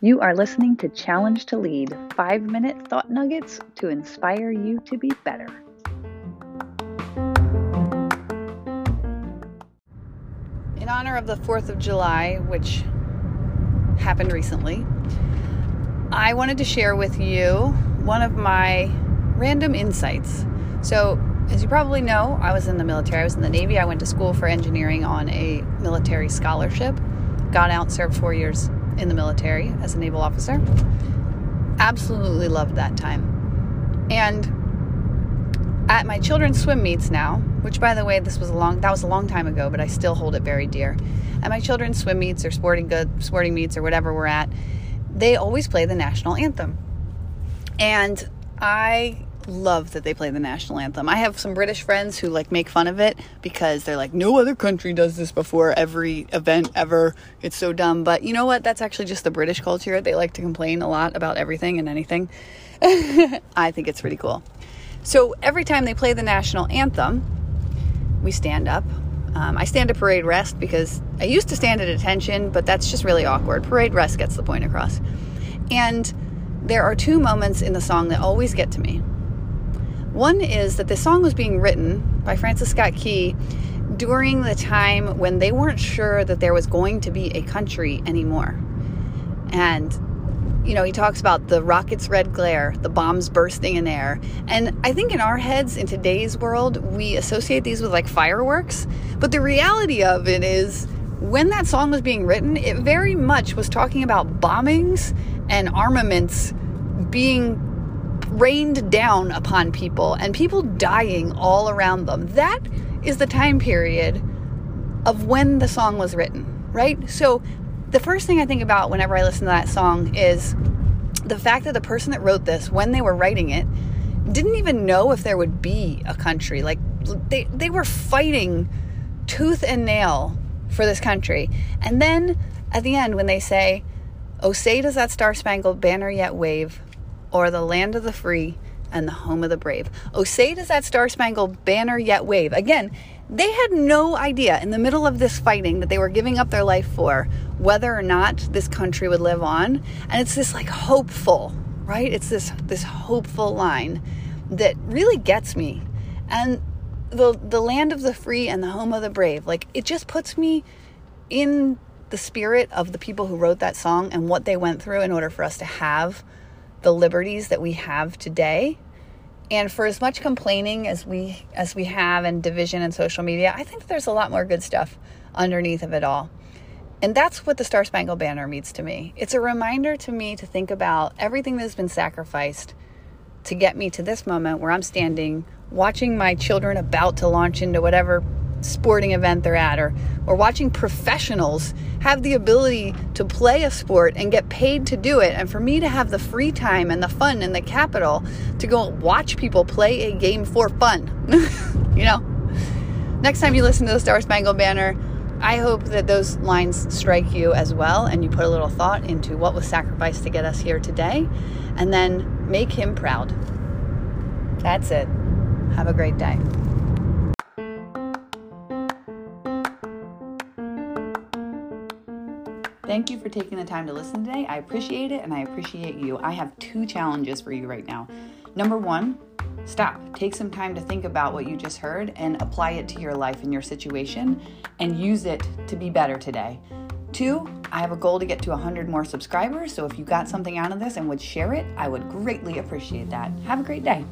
You are listening to Challenge to Lead five minute thought nuggets to inspire you to be better. In honor of the 4th of July, which happened recently, I wanted to share with you one of my random insights. So, as you probably know, I was in the military. I was in the Navy. I went to school for engineering on a military scholarship. Got out, served four years in the military as a naval officer. Absolutely loved that time. And at my children's swim meets now, which by the way, this was a long that was a long time ago, but I still hold it very dear. At my children's swim meets or sporting good sporting meets or whatever we're at, they always play the national anthem. And I love that they play the national anthem. I have some British friends who like make fun of it because they're like, no other country does this before every event ever. It's so dumb. But you know what? That's actually just the British culture. They like to complain a lot about everything and anything. I think it's pretty cool. So every time they play the national anthem, we stand up. Um, I stand at parade rest because I used to stand at attention, but that's just really awkward. Parade rest gets the point across. And there are two moments in the song that always get to me. One is that the song was being written by Francis Scott Key during the time when they weren't sure that there was going to be a country anymore. And, you know, he talks about the rocket's red glare, the bombs bursting in air. And I think in our heads, in today's world, we associate these with like fireworks. But the reality of it is, when that song was being written, it very much was talking about bombings and armaments being rained down upon people and people dying all around them. That is the time period of when the song was written, right? So the first thing I think about whenever I listen to that song is the fact that the person that wrote this, when they were writing it, didn't even know if there would be a country. Like they, they were fighting tooth and nail for this country. And then at the end, when they say, Oh, say does that star spangled banner yet wave or the land of the free and the home of the brave. Oh, say does that star spangled banner yet wave. Again, they had no idea in the middle of this fighting that they were giving up their life for whether or not this country would live on. And it's this like hopeful, right? It's this this hopeful line that really gets me. And the the land of the free and the home of the brave, like it just puts me in the spirit of the people who wrote that song and what they went through in order for us to have the liberties that we have today. And for as much complaining as we as we have and division and social media, I think there's a lot more good stuff underneath of it all. And that's what the Star Spangled Banner means to me. It's a reminder to me to think about everything that's been sacrificed to get me to this moment where I'm standing watching my children about to launch into whatever sporting event they're at or or watching professionals have the ability to play a sport and get paid to do it. And for me to have the free time and the fun and the capital to go watch people play a game for fun you know? Next time you listen to the star spangled banner i hope that those lines strike you as well and you put a little thought into what was sacrificed to get us here today and then make him proud. That's it. Have a great day Thank you for taking the time to listen today. I appreciate it and I appreciate you. I have two challenges for you right now. Number one, stop. Take some time to think about what you just heard and apply it to your life and your situation and use it to be better today. Two, I have a goal to get to 100 more subscribers. So if you got something out of this and would share it, I would greatly appreciate that. Have a great day.